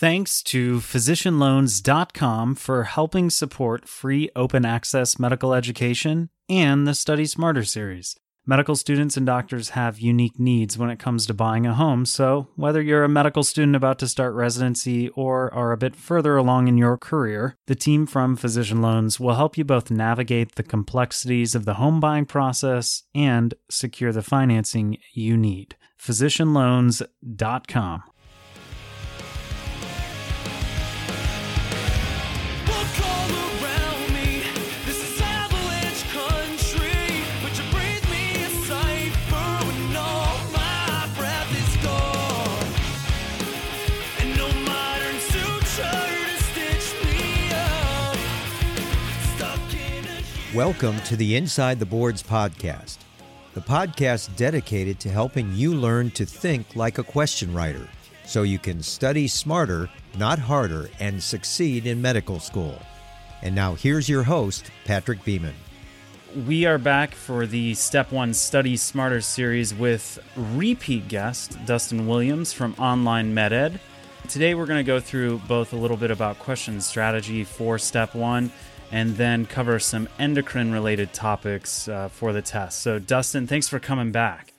Thanks to physicianloans.com for helping support free open access medical education and the Study Smarter series. Medical students and doctors have unique needs when it comes to buying a home, so whether you're a medical student about to start residency or are a bit further along in your career, the team from Physician Loans will help you both navigate the complexities of the home buying process and secure the financing you need. physicianloans.com. Welcome to the Inside the Boards podcast, the podcast dedicated to helping you learn to think like a question writer so you can study smarter, not harder, and succeed in medical school. And now here's your host, Patrick Beeman. We are back for the Step One Study Smarter series with repeat guest Dustyn Williams from Online MedEd. Today we're going to go through both a little bit about question strategy for Step One and then cover some endocrine related topics uh, for the test. So, Dustyn, thanks for coming back.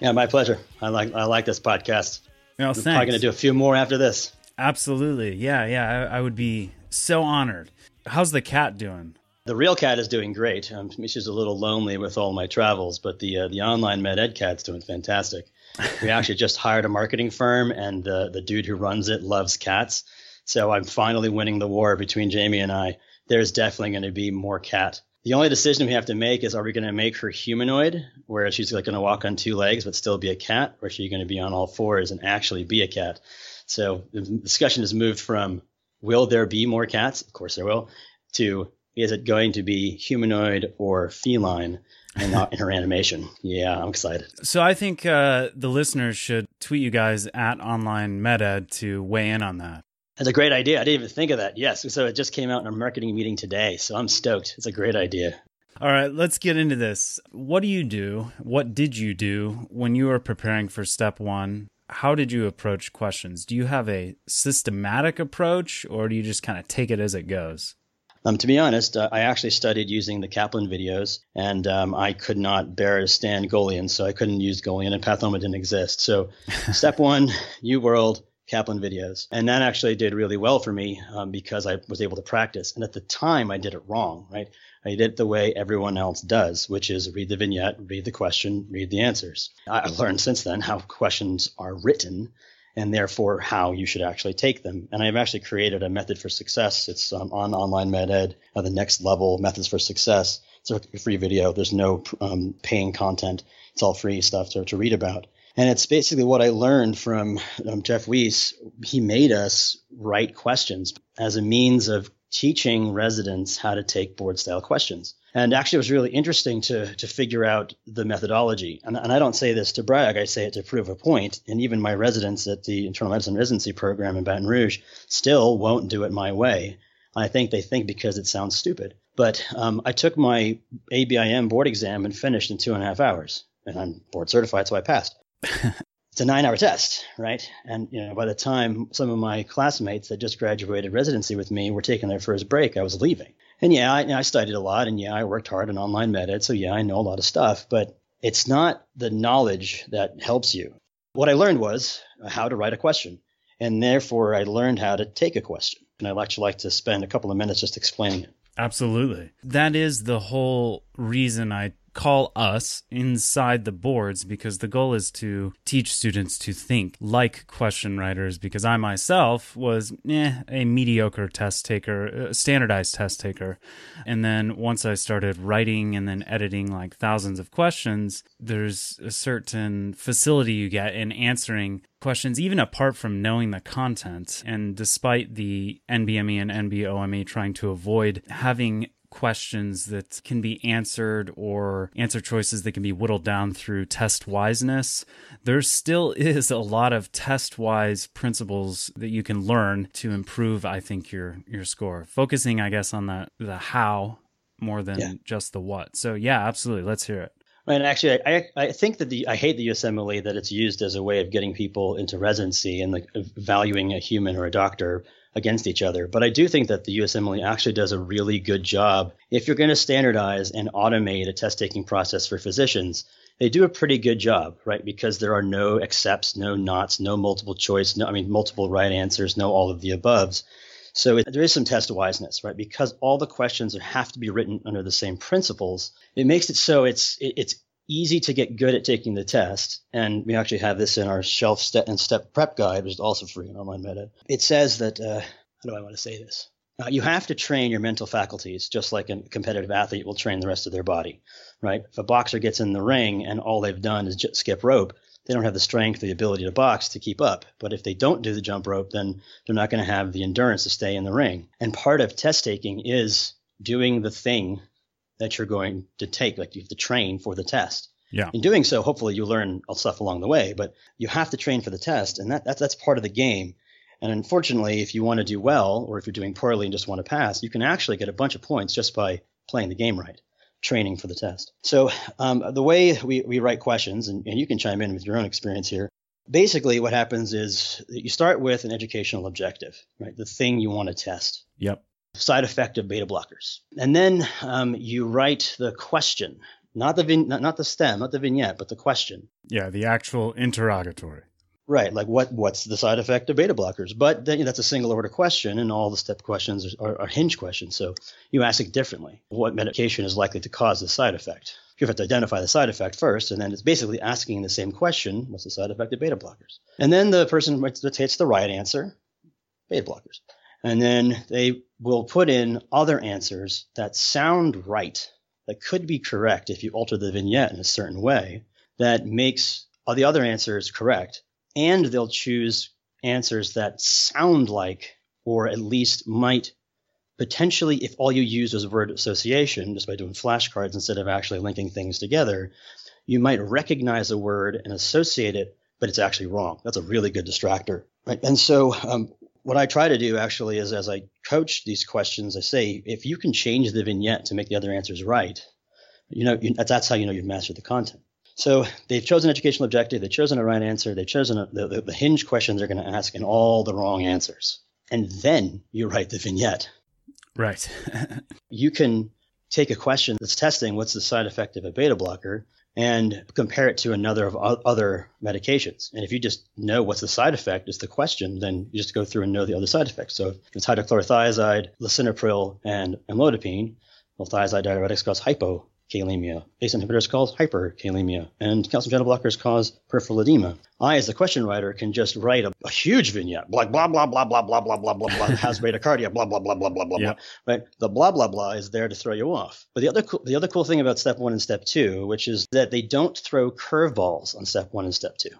Yeah, my pleasure. I like I like this podcast. No, I'm thanks. probably going to do a few more after this. Absolutely. Yeah, yeah. I, I would be so honored. How's the cat doing? The real cat is doing great. Um, she's a little lonely with all my travels, but the uh, the online med ed cat's doing fantastic. We actually just hired a marketing firm, and the the dude who runs it loves cats. So I'm finally winning the war between Jamie and I. There's definitely going to be more cat. The only decision we have to make is: Are we going to make her humanoid, where she's like going to walk on two legs but still be a cat, or is she going to be on all fours and actually be a cat? So the discussion has moved from will there be more cats? Of course there will. To is it going to be humanoid or feline and not in her animation? Yeah, I'm excited. So I think uh, the listeners should tweet you guys at Online MedEd to weigh in on that. That's a great idea. I didn't even think of that. Yes. So it just came out in a marketing meeting today. So I'm stoked. It's a great idea. All right, let's get into this. What do you do? What did you do when you were preparing for step one? How did you approach questions? Do you have a systematic approach or do you just kind of take it as it goes? Um, to be honest, uh, I actually studied using the Kaplan videos, and um, I could not bear to stand Goljan, so I couldn't use Goljan, and Pathoma didn't exist. So, step one, UWorld, Kaplan videos. And that actually did really well for me um, because I was able to practice. And at the time, I did it wrong, right? I did it the way everyone else does, which is read the vignette, read the question, read the answers. I learned since then how questions are written and therefore how you should actually take them. And I've actually created a method for success. It's um, on Online MedEd, uh, the next level methods for success. It's a free video. There's no um, paying content. It's all free stuff to, to read about. And it's basically what I learned from um, Jeff Weiss. He made us write questions as a means of teaching residents how to take board style questions. And actually, it was really interesting to, to figure out the methodology. And, and I don't say this to brag, I say it to prove a point. And even my residents at the internal medicine residency program in Baton Rouge still won't do it my way. I think they think because it sounds stupid. But um, I took my ABIM board exam and finished in two and a half hours. And I'm board certified, so I passed it's a nine hour test, right? And you know, by the time some of my classmates that just graduated residency with me were taking their first break, I was leaving. And yeah, I, I studied a lot, and yeah, I worked hard in online med ed, so yeah, I know a lot of stuff. But it's not the knowledge that helps you. What I learned was how to write a question, and therefore I learned how to take a question. And I'd actually like to spend a couple of minutes just explaining it. Absolutely. That is the whole reason I call us inside the boards because the goal is to teach students to think like question writers because I myself was eh, a mediocre test taker, a standardized test taker. And then once I started writing and then editing like thousands of questions, there's a certain facility you get in answering questions, even apart from knowing the content. And despite the NBME and NBOME trying to avoid having questions that can be answered or answer choices that can be whittled down through test wiseness, there still is a lot of test wise principles that you can learn to improve, I think, your your score. Focusing, I guess, on the the how more than Yeah. just the what. So yeah, absolutely. Let's hear it. And actually, I, I think that the I hate the USMLE that it's used as a way of getting people into residency and like valuing a human or a doctor against each other. But I do think that the USMLE actually does a really good job. If you're going to standardize and automate a test taking process for physicians, they do a pretty good job, right? Because there are no accepts, no nots, no multiple choice, no I mean multiple right answers, no all of the aboves. So it, there is some test wiseness, right? Because all the questions have to be written under the same principles. It makes it so it's it, it's easy to get good at taking the test. And we actually have this in our shelf step and step prep guide, which is also free on online MedEd. It says that uh, how do I want to say this? Uh, you have to train your mental faculties just like a competitive athlete will train the rest of their body, right? If a boxer gets in the ring and all they've done is skip rope, they don't have the strength, the ability to box to keep up. But if they don't do the jump rope, then they're not going to have the endurance to stay in the ring. And part of test taking is doing the thing that you're going to take. Like you have to train for the test. Yeah. In doing so, hopefully you learn stuff along the way, but you have to train for the test, and that, that's that's part of the game. And unfortunately, if you want to do well, or if you're doing poorly and just want to pass, you can actually get a bunch of points just by playing the game right, training for the test. So um, the way we, we write questions, and, and you can chime in with your own experience here. Basically, what happens is that you start with an educational objective, right? The thing you want to test Yep. Side effect of beta blockers. And then um, you write the question, not the vin- not, not the stem, not the vignette, but the question. Yeah, the actual interrogatory. Right, like what what's the side effect of beta blockers? But then that's a single order question, and all the step questions are, are, are hinge questions. So you ask it differently. What medication is likely to cause the side effect? You have to identify the side effect first, and then it's basically asking the same question: What's the side effect of beta blockers? And then the person hits the right answer, beta blockers, and then they will put in other answers that sound right, that could be correct if you alter the vignette in a certain way, that makes the other answers correct. And they'll choose answers that sound like or at least might potentially if all you use was word association just by doing flashcards instead of actually linking things together you might recognize a word and associate it but it's actually wrong. That's a really good distractor. Right. And so um, what i try to do actually is as i coach these questions i say if you can change the vignette to make the other answers right you know you, that's how you know you've mastered the content so they've chosen educational objective, they've chosen a right answer, they've chosen a, the, the, the hinge questions they're going to ask and all the wrong answers. And then you write the vignette. Right. You can take a question that's testing what's the side effect of a beta blocker and compare it to another of other medications. And if you just know what's the side effect is the question, then you just go through and know the other side effects. So if it's hydrochlorothiazide, lisinopril, and amlodipine, well, thiazide diuretics cause hypokalemia. ACE inhibitors cause hyperkalemia. And calcium channel blockers cause peripheral edema. I, as the question writer, can just write a, a huge vignette, like blah, blah, blah, blah, blah, blah, blah, blah, blah, has bradycardia, blah, blah, blah, blah, blah, blah, Yep. blah. Right? The blah, blah, blah is there to throw you off. But the other, cool, the other cool thing about step one and step two, which is that they don't throw curveballs on step one and step two.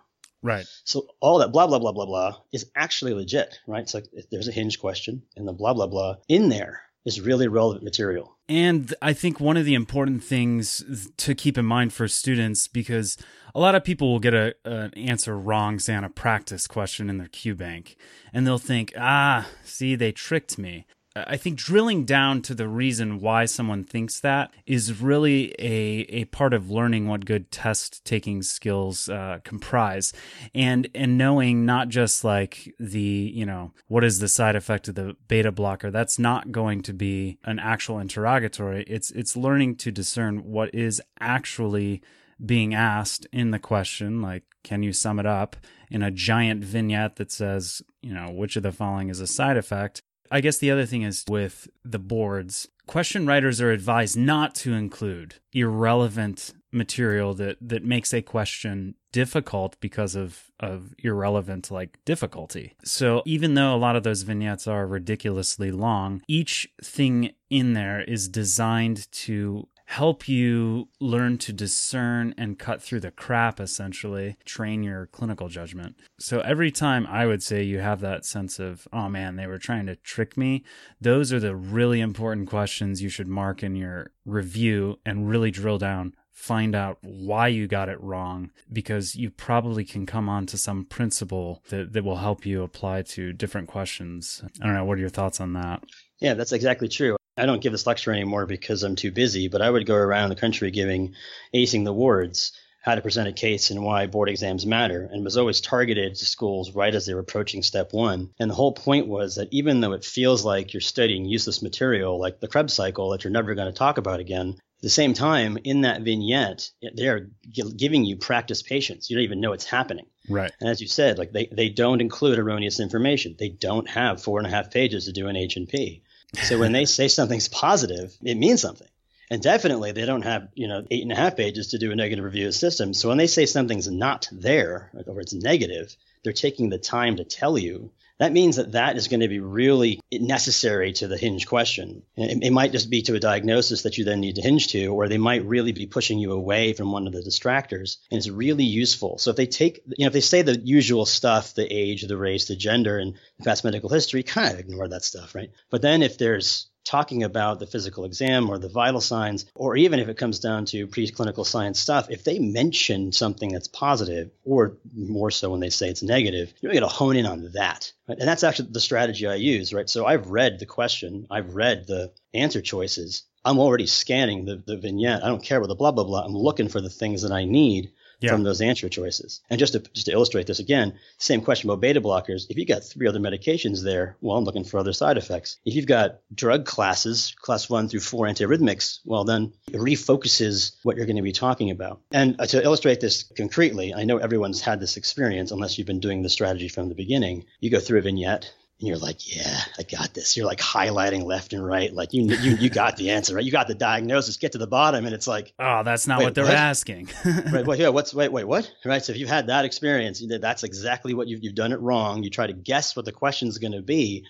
right. So all that blah blah blah blah blah is actually legit, right? It's like if there's a hinge question and the blah blah blah in there is really relevant material. And I think one of the important things to keep in mind for students, because a lot of people will get a, an answer wrong, say on a practice question in their Q bank, and they'll think, ah, see, they tricked me. I think drilling down to the reason why someone thinks that is really a, a part of learning what good test taking skills uh, comprise, and and knowing not just like the you know what is the side effect of the beta blocker. That's not going to be an actual interrogatory. It's it's learning to discern what is actually being asked in the question like can you sum it up in a giant vignette that says you know which of the following is a side effect I guess the other thing is with the boards, question writers are advised not to include irrelevant material that that makes a question difficult because of of irrelevant like difficulty. So even though a lot of those vignettes are ridiculously long, each thing in there is designed to help you learn to discern and cut through the crap essentially train your clinical judgment. So every time i would say you have that sense of oh man they were trying to trick me those are the really important questions you should mark in your review and really drill down. Find out why you got it wrong because you probably can come on to some principle that, that will help you apply to different questions. I don't know what are your thoughts on that? Yeah, that's exactly true. I don't give this lecture anymore because I'm too busy, but I would go around the country giving acing the wards how to present a case and why board exams matter and was always targeted to schools right as they were approaching step one. And the whole point was that even though it feels like you're studying useless material like the Krebs cycle that you're never going to talk about again, at the same time, in that vignette, they're giving you practice patients. You don't even know it's happening. right And as you said, like they, they don't include erroneous information. They don't have four and a half pages to do an H and P. So when they say something's positive, it means something. And definitely they don't have, you know, eight and a half pages to do a negative review of system. So when they say something's not there, or it's negative, they're taking the time to tell you. That means that that is going to be really necessary to the hinge question. It, it might just be to a diagnosis that you then need to hinge to, or they might really be pushing you away from one of the distractors. And it's really useful. So if they take, you know, if they say the usual stuff, the age, the race, the gender, and past medical history, kind of ignore that stuff, right? But then if there's talking about the physical exam or the vital signs, or even if it comes down to preclinical science stuff, if they mention something that's positive, or more so when they say it's negative, you're going to hone in on that. Right? And that's actually the strategy I use, right? So I've read the question, I've read the answer choices. I'm already scanning the, the vignette. I don't care about the blah, blah, blah. I'm looking for the things that I need Yeah. from those answer choices. And just to, just to illustrate this again, same question about beta blockers. If you got three other medications there, well, I'm looking for other side effects. If you've got drug classes, class one through four antiarrhythmics, well, then it refocuses what you're going to be talking about. And uh, to illustrate this concretely, I know everyone's had this experience unless you've been doing the strategy from the beginning. You go through a vignette and you're like, yeah, I got this. You're like highlighting left and right, like you you you got the answer, right? You got the diagnosis. Get to the bottom, and it's like, oh that's not what they're what? asking right, well, yeah, what's wait, wait, what? Right. So if you've had that experience, that's exactly what you've you've done it wrong. You try to guess what the question's going to be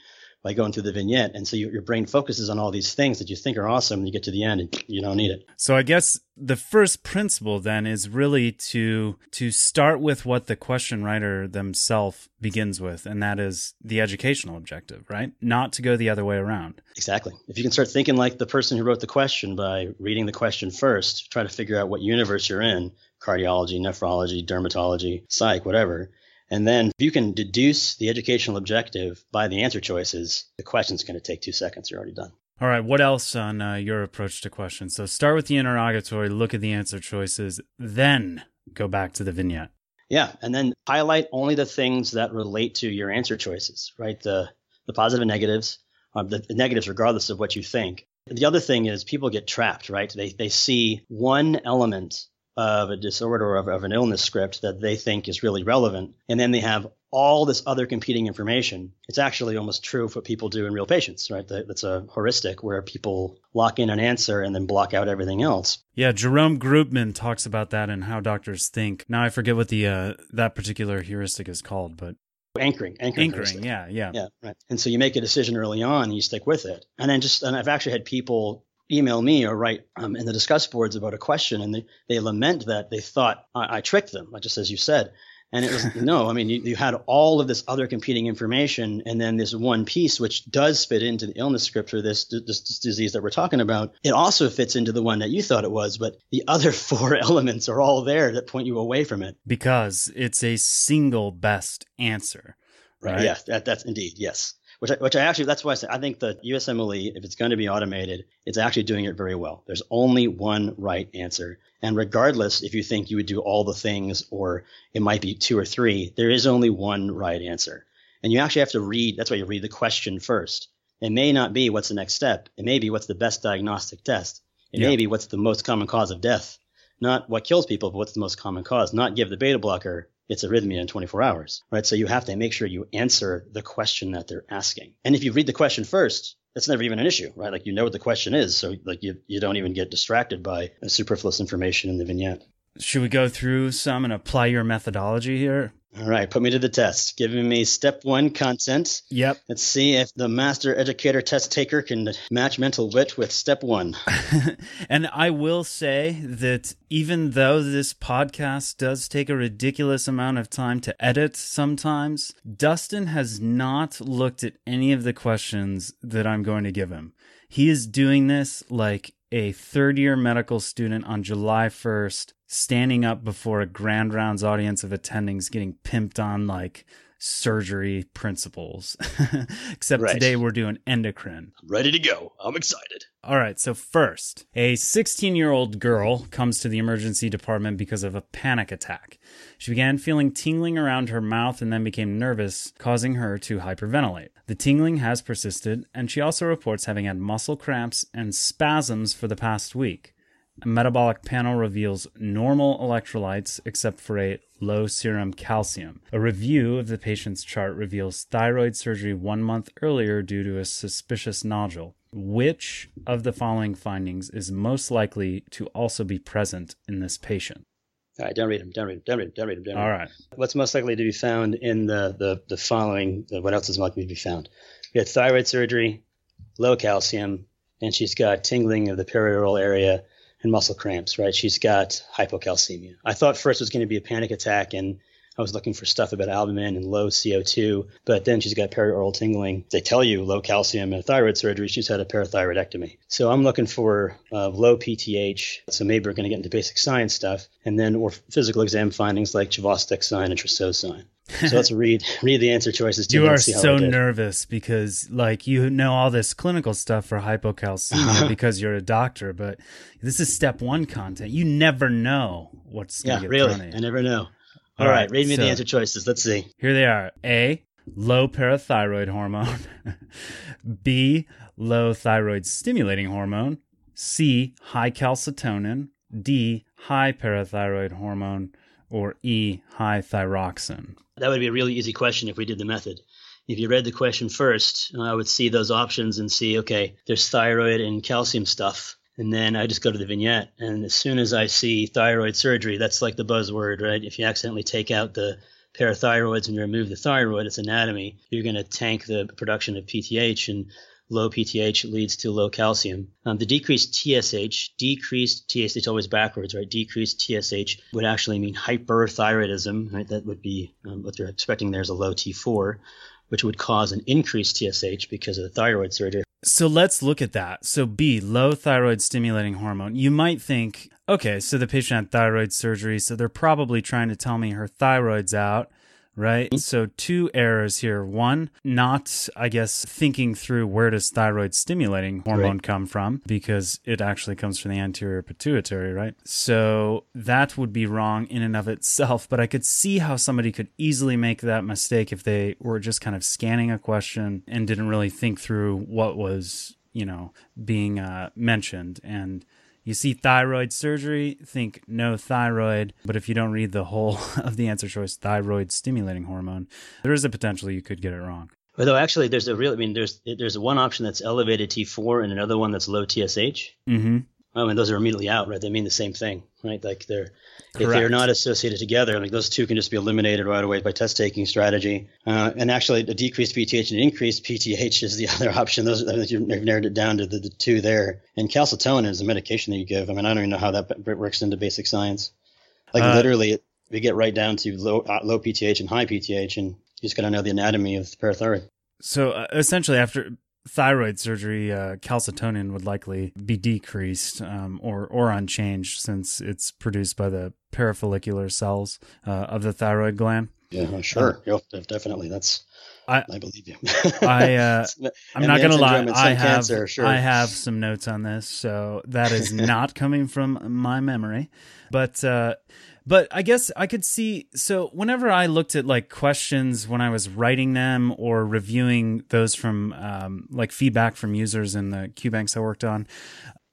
by going through the vignette, and so you, your brain focuses on all these things that you think are awesome, and you get to the end and you don't need it. So I guess the first principle then is really to to start with what the question writer themselves begins with, and that is the educational objective, right? Not to go the other way around. Exactly. If you can start thinking like the person who wrote the question by reading the question first, try to figure out what universe you're in cardiology, nephrology, dermatology, psych, whatever. And then if you can deduce the educational objective by the answer choices, the question's going to take two seconds. You're already done. All right, what else on uh, your approach to questions? So start with the interrogatory, look at the answer choices, then go back to the vignette. Yeah, and then highlight only the things that relate to your answer choices, right? The the positive and negatives, um, the, the negatives regardless of what you think. The other thing is people get trapped, right? They they see one element of a disorder or of, of an illness script that they think is really relevant, and then they have all this other competing information. It's actually almost true for what people do in real patients, right? That's a heuristic where people lock in an answer and then block out everything else. Yeah, Jerome Groopman talks about that and how doctors think. Now I forget what the uh, that particular heuristic is called, but Anchoring, anchoring, anchoring. Yeah, yeah, Yeah, right. And so you make a decision early on and you stick with it. And then just, and I've actually had people email me or write um, in the discuss boards about a question and they, they lament that they thought I, I tricked them, just as you said. And it was, no, I mean, you, you had all of this other competing information and then this one piece, which does fit into the illness script for this, this, this disease that we're talking about. It also fits into the one that you thought it was, but the other four elements are all there that point you away from it. because it's a single best answer. Right. Yeah, that, that's indeed yes. Which I, which I actually that's why I say I think the USMLE if it's going to be automated, it's actually doing it very well. There's only one right answer, and regardless if you think you would do all the things or it might be two or three, there is only one right answer. And you actually have to read. That's why you read the question first. It may not be what's the next step. It may be what's the best diagnostic test. It Yeah. may be what's the most common cause of death. Not what kills people, but what's the most common cause. Not give the beta blocker it's arrhythmia in 24 hours, right? So you have to make sure you answer the question that they're asking. And if you read the question first, that's never even an issue, right? Like you know what the question is, so like you you don't even get distracted by superfluous information in the vignette. Should we go through some and apply your methodology here? All right, put me to the test. Giving me step one content. Yep. Let's see if the master educator test taker can match mental wit with step one. and I will say that even though this podcast does take a ridiculous amount of time to edit sometimes, Dustyn has not looked at any of the questions that I'm going to give him. He is doing this like a third year medical student on July 1st, standing up before a grand rounds audience of attendings, getting pimped on like surgery principles. Except Right. today we're doing endocrine. Ready to go. I'm excited. All right, so first, a 16 year old girl comes to the emergency department because of a panic attack. She began feeling tingling around her mouth and then became nervous, causing her to hyperventilate. The tingling has persisted, and she also reports having had muscle cramps and spasms for the past week. A metabolic panel reveals normal electrolytes except for a low serum calcium. A review of the patient's chart reveals thyroid surgery one month earlier due to a suspicious nodule. Which of the following findings is most likely to also be present in this patient? All right, don't read them. Don't read them. Don't read them. Don't read them. Don't read All 'em. right. What's most likely to be found in the the, the following? What else is likely to be found? We had thyroid surgery, low calcium, and she's got tingling of the perioral area and muscle cramps. Right? She's got hypocalcemia. I thought first it was going to be a panic attack, and I was looking for stuff about albumin and low CO2, but then she's got perioral tingling. They tell you low calcium and thyroid surgery. She's had a parathyroidectomy. So I'm looking for uh, low PTH. So maybe we're going to get into basic science stuff, and then or physical exam findings like Chvostek sign and Trousseau sign. So let's read read the answer choices. You are so nervous because, like, you know all this clinical stuff for hypocalcemia because you're a doctor, but this is step one content. You never know what's going Yeah, really. I never know. All All right, right, read me so- the answer choices. Let's see. Here they are A, low parathyroid hormone, B, low thyroid stimulating hormone, C, high calcitonin, D, high parathyroid hormone, or E, high thyroxine. That would be a really easy question if we did the method. If you read the question first, I would see those options and see, okay, there's thyroid and calcium stuff. And then I just go to the vignette. And as soon as I see thyroid surgery, that's like the buzzword, right? If you accidentally take out the parathyroids and you remove the thyroid, its anatomy, you're going to tank the production of PTH. And low PTH leads to low calcium. Um, the decreased TSH, decreased TSH, it's always backwards, right? Decreased TSH would actually mean hyperthyroidism, right? That would be um, what they're expecting there is a low T4, which would cause an increased TSH because of the thyroid surgery. So let's look at that. So B, low thyroid stimulating hormone. You might think, okay, so the patient had thyroid surgery, so they're probably trying to tell me her thyroid's out, right? So two errors here. One, not, I guess, thinking through where does thyroid stimulating hormone Right. come from because it actually comes from the anterior pituitary, right? So that would be wrong in and of itself, but I could see how somebody could easily make that mistake if they were just kind of scanning a question and didn't really think through what was, you know, being uh, mentioned. And you see thyroid surgery, think no thyroid. But if you don't read the whole of the answer choice, thyroid stimulating hormone, there is a potential you could get it wrong. Although actually, there's a real, I mean, there's there's one option that's elevated T4 and another one that's low TSH. Mm-hmm. I mean, those are immediately out, right? They mean the same thing, right? Like they're if they're not associated together, like those two can just be eliminated right away by test taking strategy. Uh, and actually, a decreased PTH and increased PTH is the other option. Those I think you've narrowed it down to the, the two there. And calcitonin is a medication that you give. I mean, I don't even know how that works into basic science. Like Uh, literally, it, we get right down to low uh, low PTH and high PTH, and you just got to know the anatomy of the parathyroid. So uh, essentially, after thyroid surgery, uh, calcitonin would likely be decreased um, or or unchanged since it's produced by the parafollicular cells uh, of the thyroid gland. Yeah, sure. Yep, definitely. That's I- I believe you. I, uh, I'm And not gonna lie. I have cancer, sure. I have some notes on this, so that is not coming from my memory. But uh, but I guess I could see. So whenever I looked at like questions when I was writing them or reviewing those from um, like feedback from users in the QBanks I worked on,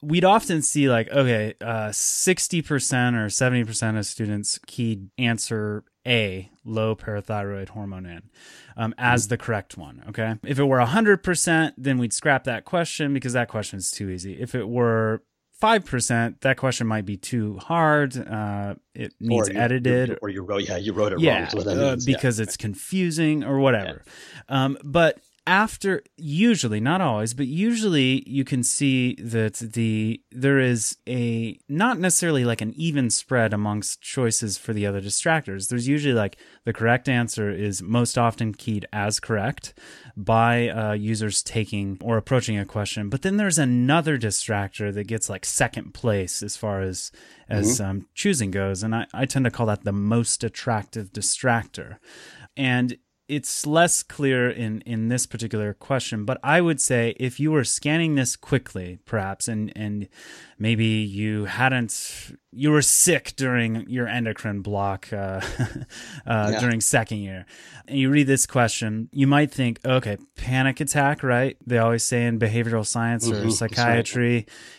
we'd often see like okay, uh, sixty percent or seventy percent of students keyed answer A, low parathyroid hormone in um, as the correct one. Okay. If it were 100%, then we'd scrap that question because that question is too easy. If it were 5%, that question might be too hard. Uh, it needs Or you- edited. you- or you wrote, yeah, you wrote it wrong. yeah, that uh, means. Yeah. because it's confusing or whatever. Um, but after usually not always but usually you can see that the there is a not necessarily like an even spread amongst choices for the other distractors. There's usually like the correct answer is most often keyed as correct by uh, users taking or approaching a question. But then there's another distractor that gets like second place as far as as um, choosing goes. And I, I tend to call that the most attractive distractor. And it's less clear in in this particular question but i would say if you were scanning this quickly perhaps and and maybe you hadn't you were sick during your endocrine block uh, uh, Yeah. during second year. And you read this question you might think okay panic attack right? They always say in behavioral science Mhm, or that's right. psychiatry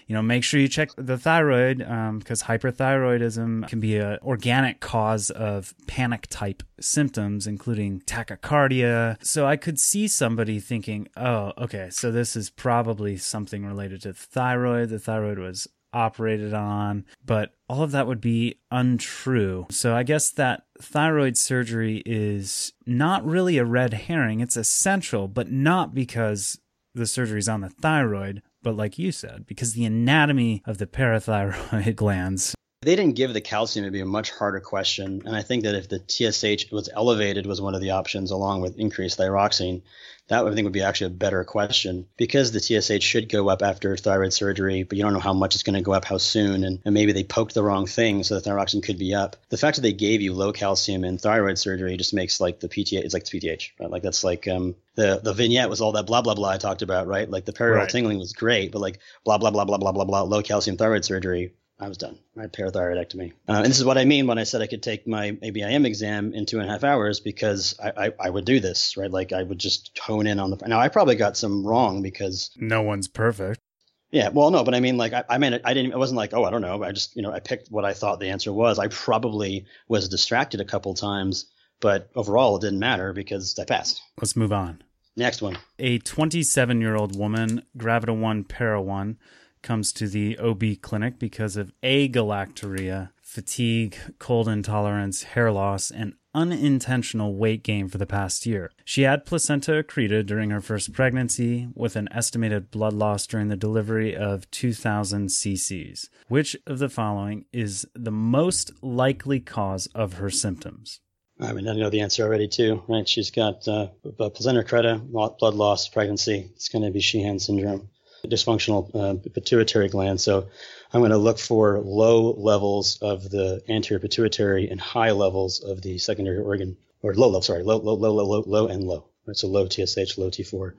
you know make sure you check the thyroid because hyperthyroidism can be an organic cause of panic type symptoms including tachycardia. So i could see somebody thinking oh okay so this is probably something related to thyroid. The thyroid was operated on, but all of that would be untrue. So I guess that thyroid surgery is not really a red herring. It's essential, but not because the surgery is on the thyroid, but like you said, because the anatomy of the parathyroid glands. They didn't give the calcium, it'd be a much harder question. And I think that if the TSH was elevated was one of the options along with increased thyroxine, that would, I think would be actually a better question because the TSH should go up after thyroid surgery, but you don't know how much it's going to go up, how soon, and, and maybe they poked the wrong thing so the thyroxine could be up. The fact that they gave you low calcium in thyroid surgery just makes like the PTH, it's like the PTH, right? Like that's like um, the the vignette was all that blah blah blah I talked about, right? Like the perioral Right. tingling was great, but like blah blah blah blah blah blah blah low calcium thyroid surgery I was done. I had parathyroidectomy. Uh, and this is what I mean when I said I could take my ABIM exam in two and a half hours because I, I, I would do this, right? Like I would just hone in on the. Now, I probably got some wrong because, No one's perfect. yeah, well, no, but I mean, like, I, I mean, I didn't, I wasn't like, oh, I don't know. I just, you know, I picked what I thought the answer was. I probably was distracted a couple times, but overall it didn't matter because I passed. Let's move on. Next one. A 27 year old woman, Gravida 1 Para 1, comes to the OB clinic because of agalacturia, fatigue, cold intolerance, hair loss, and unintentional weight gain for the past year. She had placenta accreta during her first pregnancy with an estimated blood loss during the delivery of 2000 cc's. Which of the following is the most likely cause of her symptoms? I mean, I know the answer already too, right? She's got uh, placenta accreta, blood loss, pregnancy. It's going to be Sheehan syndrome, dysfunctional uh, pituitary gland. So I'm going to look for low levels of the anterior pituitary and high levels of the secondary organ, or low level, sorry, low, low, low, low, low, low and low. Right? So low TSH, low T4,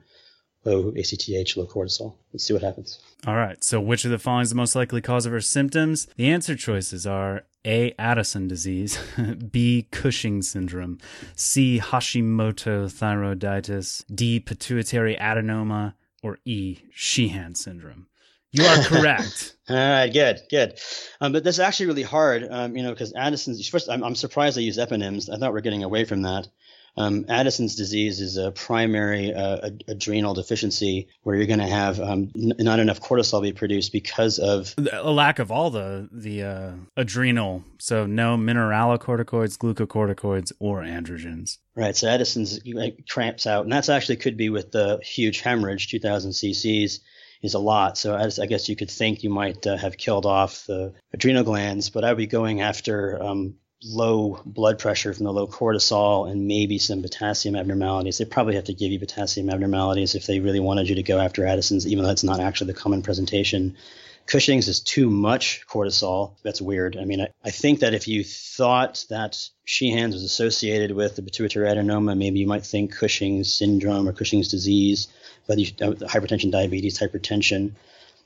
low ACTH, low cortisol. Let's see what happens. All right. So, which of the following is the most likely cause of her symptoms? The answer choices are A. Addison disease, B. Cushing syndrome, C. Hashimoto thyroiditis, D. Pituitary adenoma, or E. Sheehan syndrome. You are correct. All right, good, good. Um, but this is actually really hard, um, you know, because Addison's. First, I'm, I'm surprised they use eponyms. I thought we are getting away from that. Um, Addison's disease is a primary uh, ad- adrenal deficiency where you're going to have um, n- not enough cortisol be produced because of a lack of all the the uh, adrenal, so no mineralocorticoids, glucocorticoids, or androgens. right. So Addison's cramps out, and that's actually could be with the huge hemorrhage, 2,000 cc's is a lot. So I, I guess you could think you might uh, have killed off the adrenal glands, but I would be going after um, low blood pressure from the low cortisol and maybe some potassium abnormalities. They probably have to give you potassium abnormalities if they really wanted you to go after Addison's, even though that's not actually the common presentation. Cushing's is too much cortisol. That's weird. I mean, I, I think that if you thought that Sheehan's was associated with the pituitary adenoma, maybe you might think Cushing's syndrome or Cushing's disease, but you, uh, hypertension, diabetes, hypertension.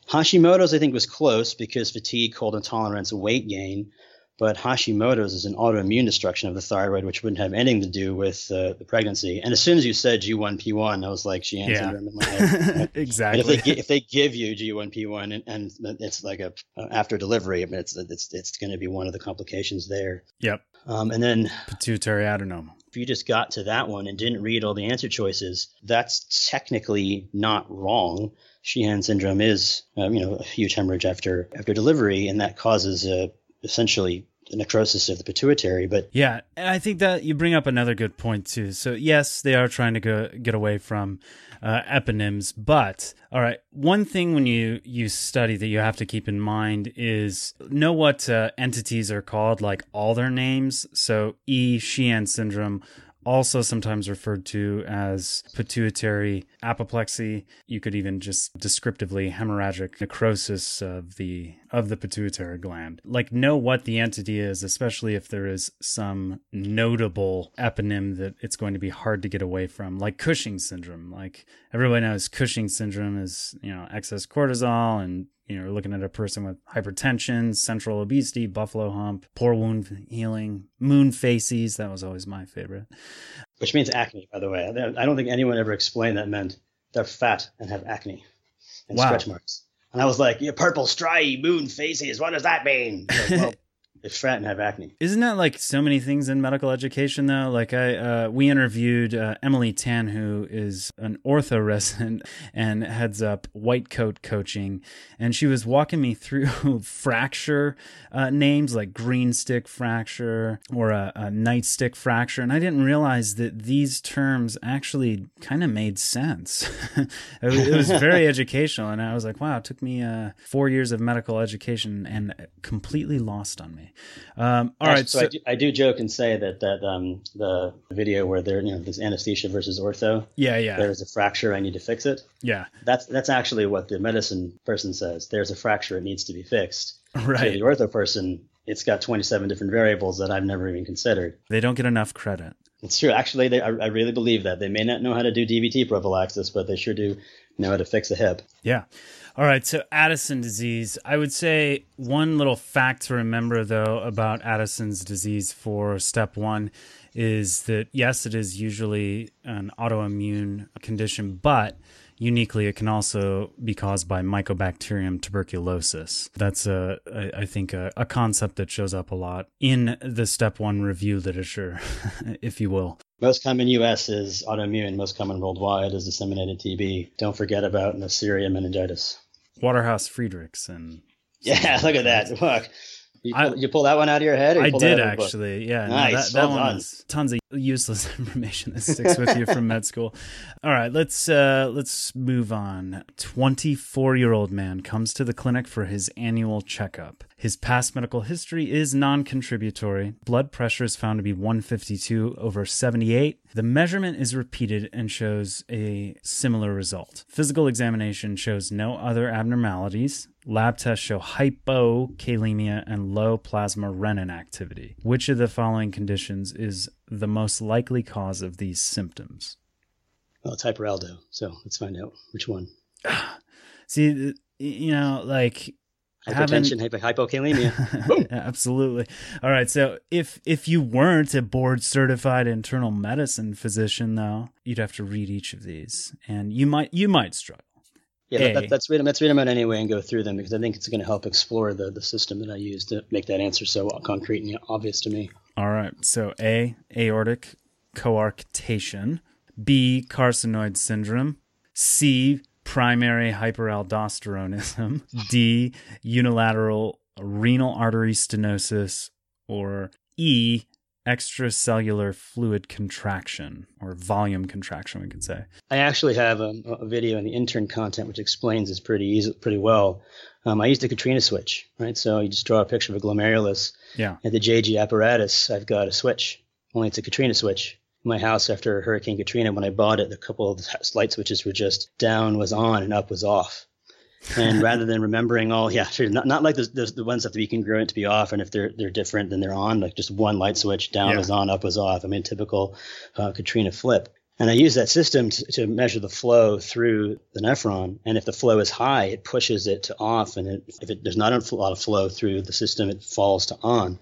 Hashimoto's, I think, was close because fatigue, cold intolerance, weight gain. But Hashimoto's is an autoimmune destruction of the thyroid, which wouldn't have anything to do with uh, the pregnancy. And as soon as you said G1P1, I was like, Sheehan Yeah. syndrome in my head. And exactly. if they if they give you G1P1 and, and it's like a uh, after delivery, I mean, it's it's it's going to be one of the complications there. yep. Um, and then Pituitary adenoma. if you just got to that one and didn't read all the answer choices, that's technically not wrong. Sheehan syndrome is, um, you know, a huge hemorrhage after after delivery, and that causes a, essentially necrosis of the pituitary. But Yeah, I think that you bring up another good point too. So yes, they are trying to go get away from uh, eponyms, but all right, one thing when you you study that you have to keep in mind is know what uh, entities are called, like all their names. So E. Sheehan syndrome. Also, sometimes referred to as pituitary apoplexy. You could even just descriptively hemorrhagic necrosis of the of the pituitary gland. Like know what the entity is, especially if there is some notable eponym that it's going to be hard to get away from, like Cushing syndrome. Like everybody knows Cushing syndrome is, you know, excess cortisol and you know, looking at a person with hypertension, central obesity, buffalo hump, poor wound healing, moon faces. That was always my favorite. which means acne, by the way. I don't think anyone ever explained that meant they're fat and have acne and Wow. stretch marks. And I was like, "You purple stripe moon faces. What does that mean?" Like, well, it's fat and have acne. Isn't that like so many things in medical education though? Like I, uh, we interviewed uh, Emily Tan, who is an ortho resident and heads up White Coat Coaching, and she was walking me through fracture uh, names like green stick fracture or a, a nightstick fracture, and I didn't realize that these terms actually kind of made sense. it, was, it was very educational, and I was like, wow, it took me uh, four years of medical education and completely lost on me. Um, all right, so, I, do, I do joke and say that that um, the video where there, you know, this anesthesia versus ortho, yeah, yeah, there's a fracture, I need to fix it. yeah, That's that's actually what the medicine person says. There's a fracture, it needs to be fixed. To right. the ortho person, it's got 27 different variables that I've never even considered. They don't get enough credit. It's true. Actually, they, I, I really believe that. They may not know how to do DVT prophylaxis, but they sure do know how to fix a hip. Yeah. All right. So Addison disease. I would say one little fact to remember though about Addison's disease for step one is that yes, it is usually an autoimmune condition, but uniquely it can also be caused by mycobacterium tuberculosis. That's a, I think, a, a concept that shows up a lot in the step one review literature, if you will. Most common U.S. is autoimmune. Most common worldwide is disseminated TB. Don't forget about Neisseria meningitidis. Waterhouse Friderichsen Yeah, look at that. Look, you I- pull, you pull that one out of your head. I did the book? actually. Yeah, no, Nice, that, that well one done. was tons of useless information that sticks with you from med school. All right, let's uh, let's move on. Twenty four year old man comes to the clinic for his annual checkup. His past medical history is non contributory. Blood pressure is found to be 152 over 78. The measurement is repeated and shows a similar result. Physical examination shows no other abnormalities. Lab tests show hypokalemia and low plasma renin activity. Which of the following conditions is the most likely cause of these symptoms? Well, it's hyperaldo. So let's find out which one. See, you know, like Hypertension, hypo- hypokalemia. Absolutely. All right. So if if you weren't a board certified internal medicine physician, though, you'd have to read each of these, and you might you might struggle. Yeah, let's read them. Let's read them out anyway and go through them because I think it's going to help explore the, the system that I use to make that answer so concrete and obvious to me. All right. So A, aortic coarctation. B, carcinoid syndrome. C, primary hyperaldosteronism. D, unilateral renal artery stenosis. Or E, extracellular fluid contraction or volume contraction, we could say. I actually have a, a video in the intern content which explains this pretty easy, pretty well. Um, I used the Katrina switch, right? So you just draw a picture of a glomerulus. Yeah. At the JG apparatus, I've got a switch. Only it's a Katrina switch. My house after Hurricane Katrina, when I bought it, a couple of light switches were just down was on and up was off. And rather than remembering all, yeah, sure, not, not like the, the, the ones that be congruent to be off, and if they're they're different, then they're on. Like just one light switch, down Yeah. was on, up was off. I mean, typical uh, Katrina flip. And I use that system to, to measure the flow through the nephron. And if the flow is high, it pushes it to off. And it, if it, there's not a lot of flow through the system, it falls to on.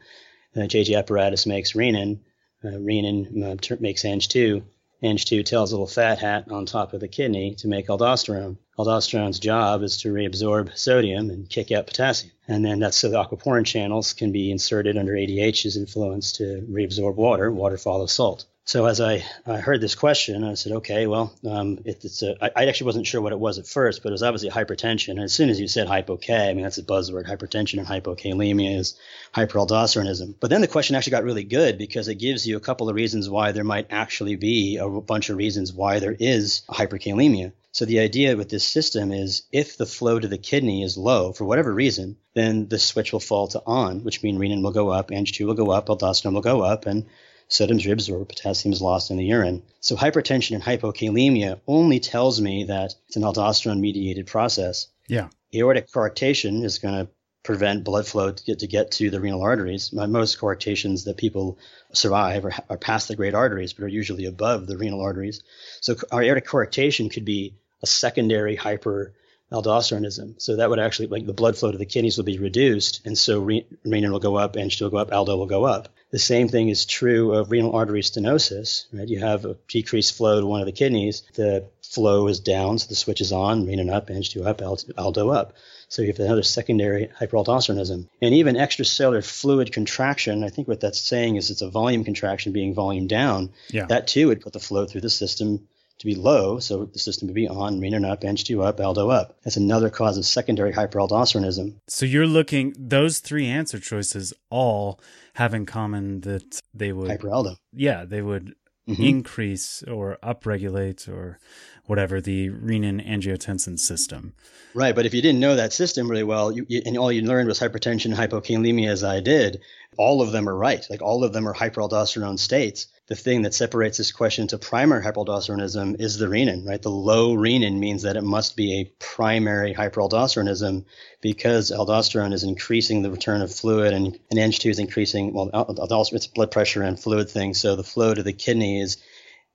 The JG apparatus makes renin. Uh, renin uh, ter- makes Ang2. Ang2 tells a little fat hat on top of the kidney to make aldosterone. Aldosterone's job is to reabsorb sodium and kick out potassium. And then that's so the aquaporin channels can be inserted under ADH's influence to reabsorb water. Water follows salt. So as I, I heard this question, I said, okay, well, um, it, it's a, I, I actually wasn't sure what it was at first, but it was obviously hypertension. And as soon as you said hypo-K, I mean, that's a buzzword. Hypertension and hypokalemia is hyperaldosteronism. But then the question actually got really good because it gives you a couple of reasons why there might actually be a bunch of reasons why there is hyperkalemia. So the idea with this system is if the flow to the kidney is low for whatever reason, then the switch will fall to on, which means renin will go up, Ang2 will go up, aldosterone will go up, and sodium's reabsorbed, potassium is lost in the urine. So hypertension and hypokalemia only tells me that it's an aldosterone mediated process. Yeah. Aortic coarctation is going to prevent blood flow to get to get to the renal arteries. Most coarctations that people survive are, are past the great arteries, but are usually above the renal arteries. So our aortic coarctation could be a secondary hyper aldosteronism. So that would actually, like the blood flow to the kidneys will be reduced, and so re- renin will go up, Ang2 will go up, aldo will go up. The same thing is true of renal artery stenosis, right? You have a decreased flow to one of the kidneys, the flow is down, so the switch is on, renin up, Ang2 up, aldo up. So you have another secondary hyperaldosteronism. And even extracellular fluid contraction, I think what that's saying is it's a volume contraction being volume down. Yeah. That too would put the flow through the system to be low, so the system would be on, renin up, Ang2 up, aldo up. That's another cause of secondary hyperaldosteronism. So you're looking those three answer choices all have in common that they would Hyperaldo. yeah, they would Mhm. increase or upregulate or whatever the renin angiotensin system. Right, but if you didn't know that system really well, you, you, and all you learned was hypertension, hypokalemia, as I did, all of them are right. Like all of them are hyperaldosterone states. The thing that separates this question to primary hyperaldosteronism is the renin, right? The low renin means that it must be a primary hyperaldosteronism because aldosterone is increasing the return of fluid and, and Ang2 is increasing, well, aldosterone, it's blood pressure and fluid thing. So the flow to the kidney is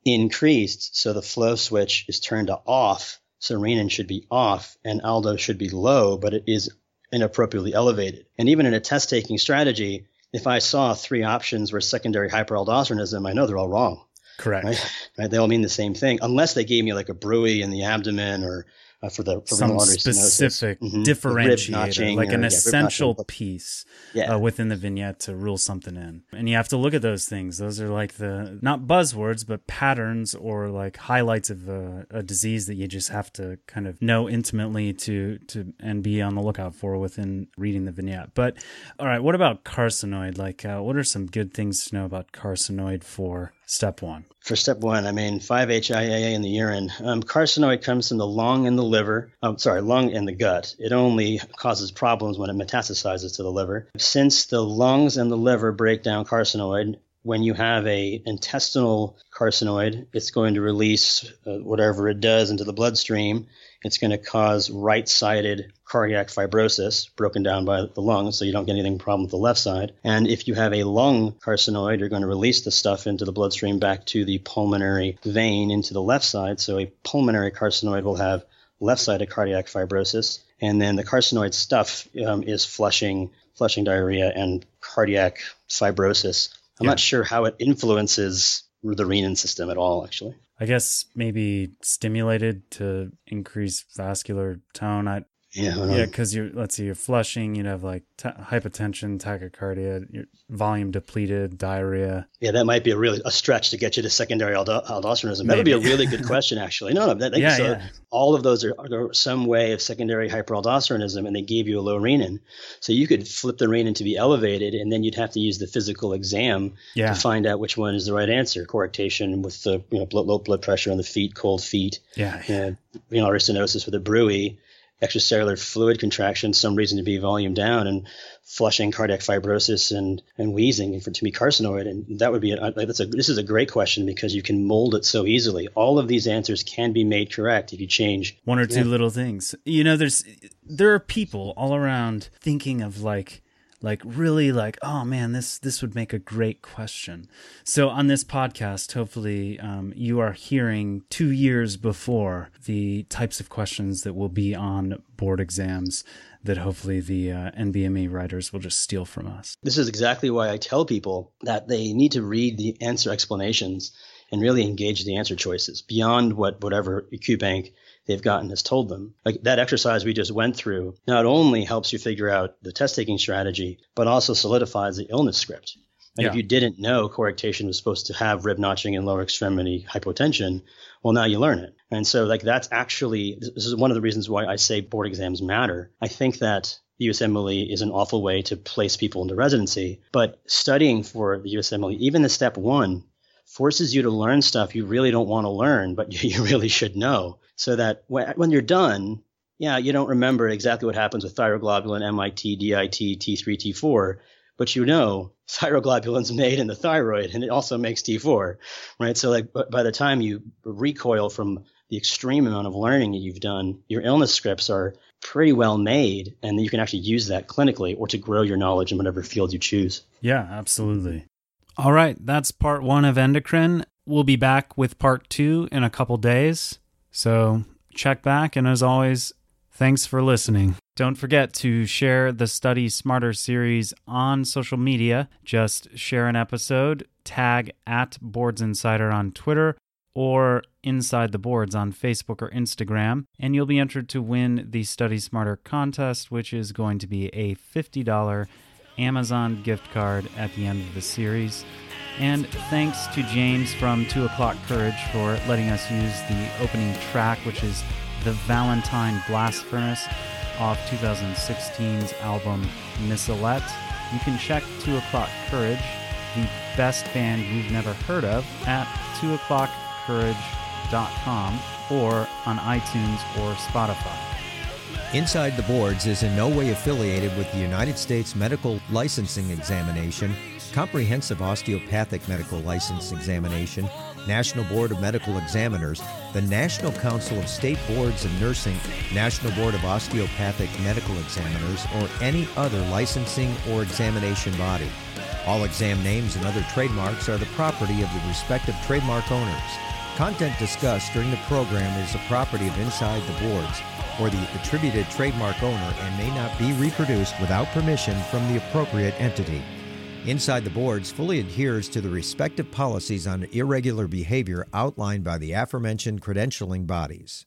increased. So the flow switch is turned to off. So renin should be off and aldo should be low, but it is inappropriately elevated. And even in a test taking strategy, if I saw three options were secondary hyperaldosteronism, I know they're all wrong, Correct. right? right? They all mean the same thing, unless they gave me like a bruit in the abdomen or uh, for the for Some renal artery stenosis. specific Mhm. Differentiator, like or, an yeah, essential piece Yeah. uh, within the vignette to rule something in. And you have to look at those things. Those are like the not buzzwords, but patterns or like highlights of a, a disease that you just have to kind of know intimately to to and be on the lookout for within reading the vignette. But all right, what about carcinoid? Like, uh, what are some good things to know about carcinoid for step one? For step one, I mean 5-HIAA in the urine. Um, carcinoid comes from the lung and the liver. I'm sorry, lung and the gut. It only causes problems when it metastasizes to the liver. Since the lungs and the liver break down carcinoid, when you have a intestinal carcinoid, it's going to release uh, whatever it does into the bloodstream. It's going to cause right-sided cardiac fibrosis, broken down by the lungs, so you don't get anything problem with the left side. And if you have a lung carcinoid, you're going to release the stuff into the bloodstream back to the pulmonary vein into the left side. So a pulmonary carcinoid will have left-sided cardiac fibrosis, and then the carcinoid stuff um, is flushing, flushing diarrhea and cardiac fibrosis. I'm Yeah. not sure how it influences the renin system at all, actually. I guess maybe stimulated to increase vascular tone. I, Yeah, Yeah, because you're let's see, you're flushing, you'd have like t- hypotension, tachycardia, your volume depleted, diarrhea. Yeah, that might be a really a stretch to get you to secondary aldo- aldosteronism. That would be a really good question, actually. No, no, that, Yeah, so yeah. all of those are, are some way of secondary hyperaldosteronism, and they gave you a low renin. So you could flip the renin to be elevated, and then you'd have to use the physical exam Yeah. to find out which one is the right answer. Coarctation with the you know blood, low blood pressure on the feet, cold feet, Yeah. uh, renal artery stenosis with a bruit, extracellular fluid contraction, some reason to be volume down, and flushing cardiac fibrosis and, and wheezing for to be carcinoid. And that would be a, that's a this is a great question because you can mold it so easily. All of these answers can be made correct if you change. One or two Yeah. little things. You know, there's there are people all around thinking of like like really like oh man this this would make a great question. So on this podcast hopefully um, you are hearing two years before the types of questions that will be on board exams that hopefully the uh, nbme writers will just steal from us. This is exactly why I tell people that they need to read the answer explanations and really engage the answer choices beyond what whatever QBank they've gotten has told them. Like that exercise we just went through not only helps you figure out the test taking strategy, but also solidifies the illness script. And Yeah. if you didn't know coarctation was supposed to have rib notching and lower extremity hypotension, well, now you learn it. And so, like, that's actually, this is one of the reasons why I say board exams matter. I think that the USMLE is an awful way to place people into residency, but studying for the USMLE, even the step one, forces you to learn stuff you really don't want to learn, but you really should know. So that when, when you're done, yeah, you don't remember exactly what happens with thyroglobulin, MIT, DIT, T3, T4, but you know thyroglobulin's made in the thyroid and it also makes T4, right? So like by the time you recoil from the extreme amount of learning that you've done, your illness scripts are pretty well made and you can actually use that clinically or to grow your knowledge in whatever field you choose. Yeah, absolutely. All right, that's part one of endocrine. We'll be back with part two in a couple days. So check back. And as always, thanks for listening. Don't forget to share the Study Smarter series on social media. Just share an episode, tag at Boards Insider on Twitter or Inside the Boards on Facebook or Instagram, and you'll be entered to win the Study Smarter contest, which is going to be a $50 Amazon gift card at the end of the series. And thanks to James from 2 O'Clock Courage for letting us use the opening track, which is the Valentine Blast Furnace off 2016's album Missilette. You can check 2 O'Clock Courage, the best band you've never heard of, at 2o'clockcourage.com or on iTunes or Spotify. Inside the Boards is in no way affiliated with the United States Medical Licensing Examination, Comprehensive Osteopathic Medical License Examination, National Board of Medical Examiners, the National Council of State Boards of Nursing, National Board of Osteopathic Medical Examiners, or any other licensing or examination body. All exam names and other trademarks are the property of the respective trademark owners. Content discussed during the program is the property of Inside the Boards or the attributed trademark owner and may not be reproduced without permission from the appropriate entity. Inside the Boards fully adheres to the respective policies on irregular behavior outlined by the aforementioned credentialing bodies.